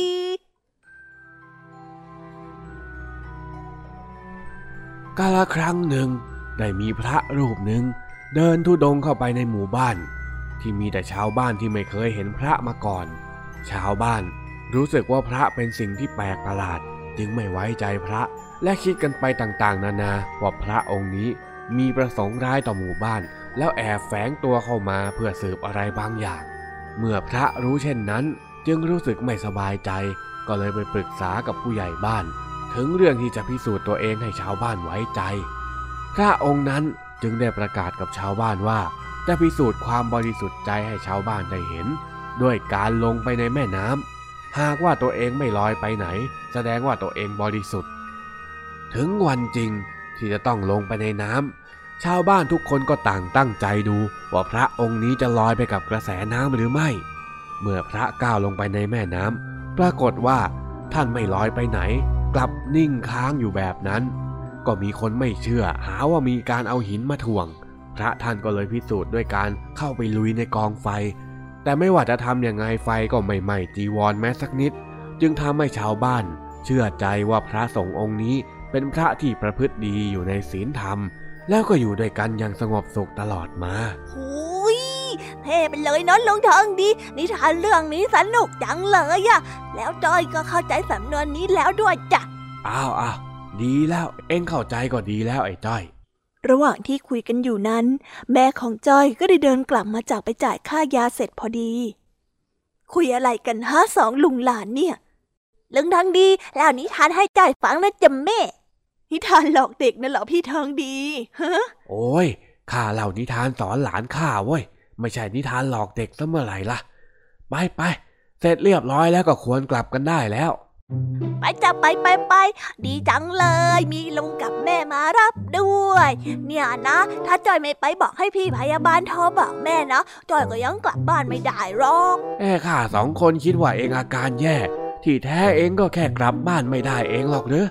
กาละครั้งหนึ่งได้มีพระรูปหนึ่งเดินทุดงเข้าไปในหมู่บ้าน ที่มีแต่ชาวบ้านที่ไม่เคยเห็นพระมาก่อน ชาวบ้านรู้สึกว่าพระเป็นสิ่งที่แปลกประหลาด จึงไม่ไว้ใจพระและคิดกันไปต่างๆ นานาว่าพระองค์นี้มีประสงค์ร้ายต่อหมู่บ้าน แล้วแอบแฝงตัวเข้ามาเพื่อสืบอะไรบางอย่าง เมื่อพระรู้เช่นนั้น จึงรู้สึกไม่สบายใจ ก็เลยไปปรึกษากับผู้ใหญ่บ้าน ถึงเรื่องที่จะพิสูจน์ตัวเองให้ชาวบ้านไว้ใจ พระองค์นั้นจึงได้ประกาศกับชาวบ้านว่า จะพิสูจน์ความบริสุทธิ์ใจให้ชาวบ้านได้เห็น ด้วยการลงไปในแม่น้ำหากว่าตัวเองไม่ลอยไปไหน แสดงว่าตัวเองบริสุทธิ์ ถึงวันจริงที่จะต้องลงไปในน้ำชาวบ้านทุกคนก็ต่างตั้งใจดูว่าพระองค์นี้จะลอยไปกับกระแสน้ำหรือไม่ เมื่อพระก้าวลงไปในแม่น้ำปรากฏว่าท่านไม่ลอยไปไหน กลับนิ่งค้างอยู่แบบนั้น ก็มีคนไม่เชื่อหาว่ามีการเอาหินมาถ่วง พระท่านก็เลยพิสูจน์ด้วยการเข้าไปลุยในกองไฟ แต่ไม่ว่าจะทำยังไงไฟก็ไม่ไหม้จีวรแม้สักนิด จึงทำให้ชาวบ้าน เชื่อใจว่าพระสงฆ์องค์นี้เป็นพระที่ประพฤติดีอยู่ในศีลธรรม แล้วก็อยู่ด้วยกันอย่างสงบสุขตลอดมาหุยเท่ไปเลยเนาะลุงทองดี นิทานเรื่องนี้สนุกจังเลยอะแล้วจอยก็เข้าใจสำนวนนี้แล้วด้วยจ้ะอ้าวอ้าวดีแล้วเอ็งเข้าใจก็ดีแล้วไอ้จ้อย ระหว่างที่คุยกันอยู่นั้น แม่ของจอยก็ได้เดินกลับมาจากไปจ่ายค่ายาเสร็จพอดี คุยอะไรกันฮะสองลุงหลานเนี่ยลุงทองดีแล้วนิทานให้จอยฟังนะจ๊ะแม่ นิทานหลอกเด็กนะเหรอพี่ทองดีฮะโอ้ยข้าเล่านิทานสอนหลานข้าเว้ยไม่ใช่นิทานหลอกเด็กซะเมื่อไหร่ล่ะ ไปไปเสร็จเรียบร้อยแล้วก็ควรกลับกันได้แล้ว ไปจับไปไปไปดีจังเลย มีลุงกับแม่มารับด้วย เนี่ยนะ ถ้าจอยไม่ไปบอกให้พี่พยาบาลโทรบอกแม่นะจอยก็ยังกลับบ้านไม่ได้หรอกแอ่ข้าสองคนคิดว่าเองอาการแย่ ที่แท้เองก็แค่กลับบ้านไม่ได้เองหรอกเนอะ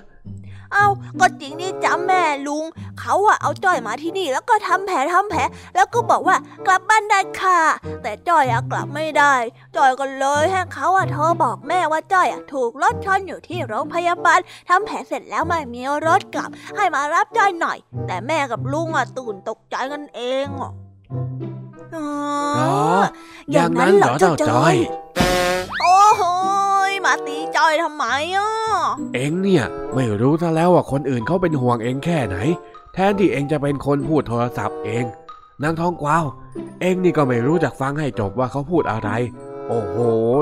เอาก็จริงนี่จ้าแม่ลุง เขาอะเอาจ้อยมาที่นี่แล้วก็ทำแผลทำแผล แล้วก็บอกว่ากลับบ้านได้ค่ะ แต่จ้อยอะกลับไม่ได้ จ้อยก็เลยให้เขาอะโทรบอกแม่ว่าจ้อยอะถูกรถชนอยู่ที่โรงพยาบาลทำแผลเสร็จแล้วไม่มีรถกลับ ให้มารับจ้อยหน่อย แต่แม่กับลุงอะตื่นตกใจกันเองอ๋ออย่างนั้นเหรอเจ้าจอย โอ้โห มาตีจอยทำไมอะ เองเนี่ย ไม่รู้ซะแล้วว่าคนอื่นเขาเป็นห่วงเองแค่ไหน แทนที่เองจะเป็นคนพูดโทรศัพท์เองนางทองกวาว เองนี่ก็ไม่รู้จักฟังให้จบว่าเขาพูดอะไร โอ้โห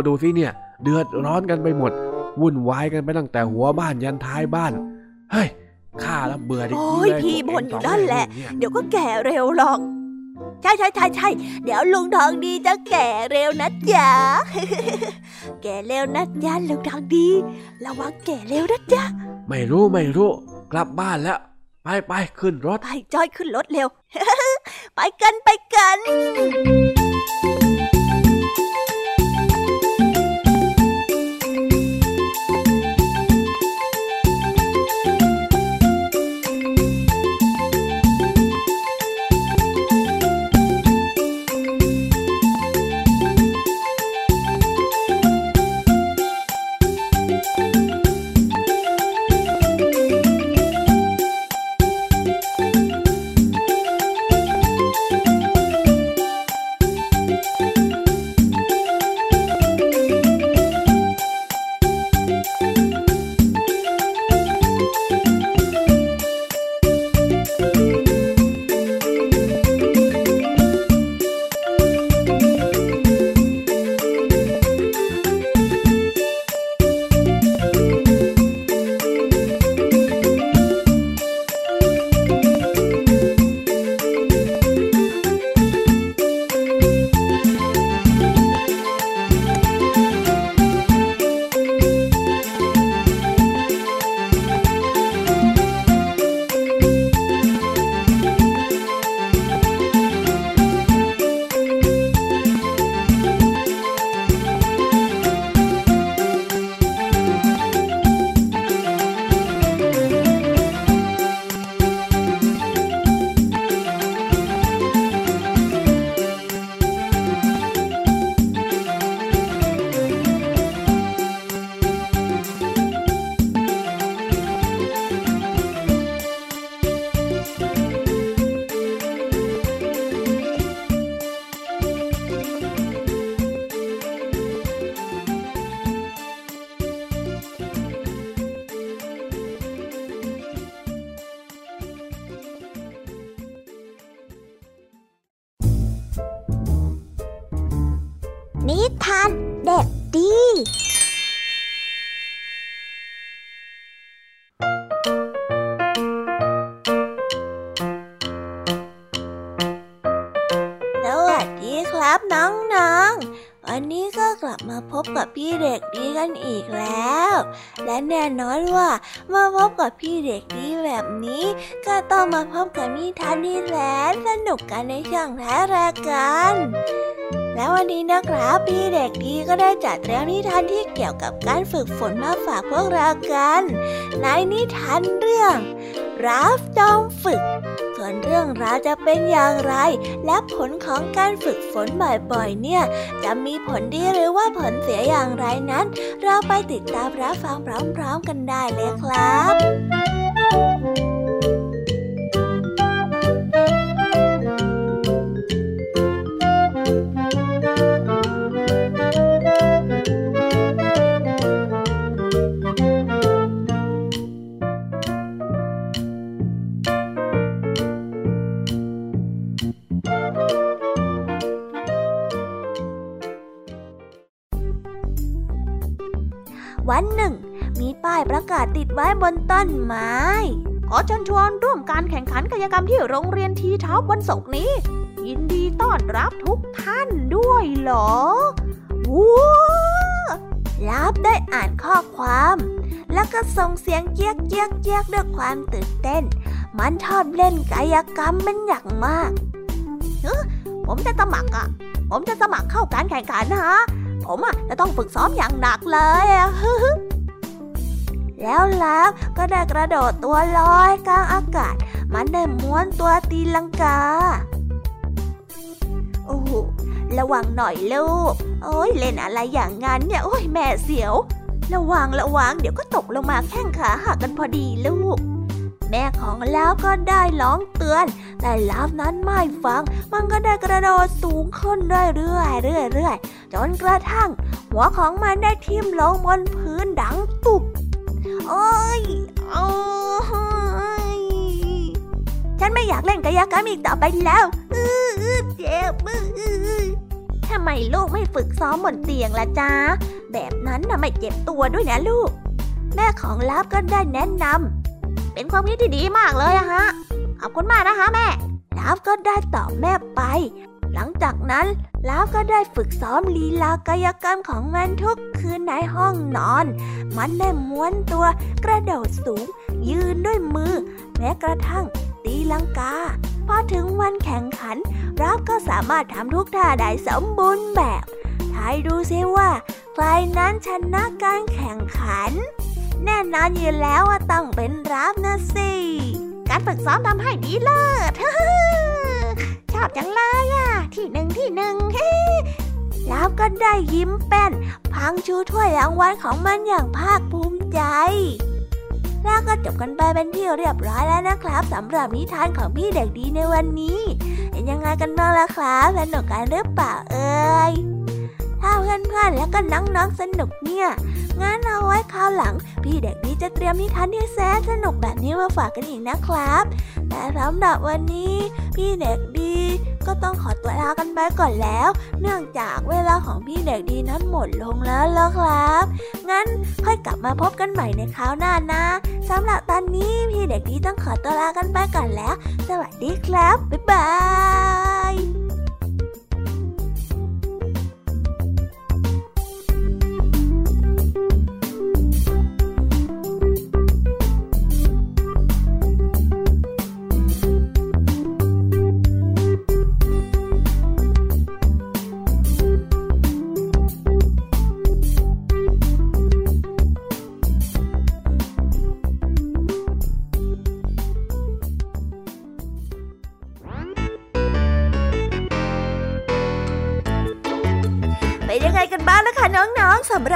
ดูสิเนี่ย เดือดร้อนกันไปหมด วุ่นวายกันไปตั้งแต่หัวบ้านยันท้ายบ้าน เฮ้ยข้าละเบื่อจริงๆโอ้ยเลยพี่พวกบ่นเงอยู่นั่นแหละสองคเยเดี๋ยวก็แก่เร็วหรอก ใช่ใช่ใช่ใช่เดี๋ยวลุงทองดีจะแก่เร็วนะจ๊ะ แก่เร็วนะจ๊ะลุงทองดี ระวังแก่เร็วนะจ๊ะ ไม่รู้ไม่รู้ กลับบ้านแล้ว ไปไปขึ้นรถ ไปจอยขึ้นรถเร็ว ไปกันไปกันนิ บมาพบกับพี่เด็กดีกันอีกแล้ว และแน่นอนว่ามาพบกับพี่เด็กดีแบบนี้ ก็ต้องมาพบกับนิทานที่แสนสนุกกันในช่องแท้รายการแล้ววันนี้นะครับพี่เด็กดีก็ได้จัดเตรียมนิทานที่เกี่ยวกับการฝึกฝนมาฝากพวกเรากัน ในนิทานเรื่องราฟจอมฝึก อนเรื่องราวจะเป็นอย่างไร และผลของการฝึกฝนบ่อยๆ เนี่ย จะมีผลดีหรือว่าผลเสียอย่างไรนั้น เราไปติดตามรับฟังพร้อมๆกันได้เลยครับ ติดไว้บนต้นไม้ขอเชิญชวนร่วมการแข่งขันกิจกรรมที่โรงเรียนทีเท้าวันศุกร์นี้ ยินดีต้อนรับทุกท่านด้วยหรอว้าลับได้อ่านข้อความ แล้วก็ส่งเสียงเจี๊ยกเจี๊ยกเจี๊ยกด้วยความตื่นเต้น มันชอบเล่นกายกรรมเป็นอย่างมากเฮ้ผมจะสมัครอะ ผมจะสมัครเข้าการแข่งขันนะฮะ ผมอะจะต้องฝึกซ้อมอย่างหนักเลยอะ แล้วแล้วก็ได้กระโดดตัวลอยกลางอากาศ มันได้ม้วนตัวตีลังกา โอ้โหระวังหน่อยลูก โอ้ยเล่นอะไรอย่างงั้นเนี่ย โอ้ยแม่เสียว ระวังระวังเดี๋ยวก็ตกลงมาแข้งขาหักกันพอดีลูก แม่ของล้วก็ได้ร้องเตือน แต่ลาฟนั้นไม่ฟัง มันก็ได้กระโดดสูงขึ้นเรื่อยๆเรื่อยๆจนกระทั่ง หัวของมันได้ทิ่มลงบนพื้นดังตุบ โอ้ยโอ้ยฉันไม่อยากเล่นกายกรรมอีกต่อไปแล้วเจ็บทำไมลูกไม่ฝึกซ้อมบนเตียงล่ะจ๊ะ แบบนั้นน่ะไม่เจ็บตัวด้วยนะลูก แม่ของลาบก็ได้แนะนำเป็นความคิดที่ดีมากเลยอะฮะ ขอบคุณมากนะคะแม่ลาบก็ได้ตอบแม่ไป หลังจากนั้นลาบก็ได้ฝึกซ้อมลีลากายกรรมของมันทุกคืนในห้องนอน มันได้ม้วนตัวกระโดดสูง ยืนด้วยมือ แม้กระทั่งตีลังกา พอถึงวันแข่งขันรับก็สามารถทำทุกท่าได้สมบูรณ์แบบทายดูซิว่าใครนั้นชนะการแข่งขัน แน่นอนอยู่แล้วว่าต้องเป็นรับนะสิ การฝึกซ้อมทำให้ดีเลิศ อบจังเลยอะ ที่หนึ่งที่หนึ่งแล้วก็ได้ยิ้มแป้น พังชูถ้วยรางวัลของมันอย่างภาคภูมิใจ แล้วก็จบกันไปเป็นที่เรียบร้อยแล้วนะครับสำหรับนิทานของพี่เด็กดีในวันนี้ เป็นยังไงกันบ้างล่ะครับสนุกกันหรือเปล่าเอ่ย ถ้าเพื่อนๆแล้วก็น้องๆสนุกเนี่ย งั้นเอาไว้คราวหลัง พี่เด็กดีจะเตรียมนิทานที่แสนสนุกแบบนี้มาฝากกันอีกนะครับ แต่สำหรับวันนี้ พี่เด็กดีก็ต้องขอตัวลากันไปก่อนแล้ว เนื่องจากเวลาของพี่เด็กดีนั้นหมดลงแล้วล่ะครับ งั้นค่อยกลับมาพบกันใหม่ในคราวหน้านะสำหรับตอนนี้พี่เด็กดีต้องขอตัวลากันไปก่อนแล้ว สวัสดีครับ บ๊ายบาย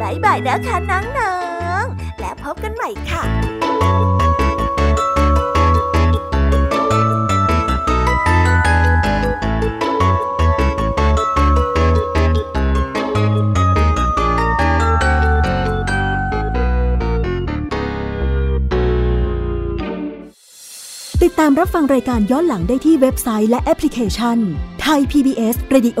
บายบายนะคะน้องและพบกันใหม่ค่ะติดตามรับฟังรายการย้อนหลังได้ที่เว็บไซต์และแอปพลิเคชันไทย PBS Radio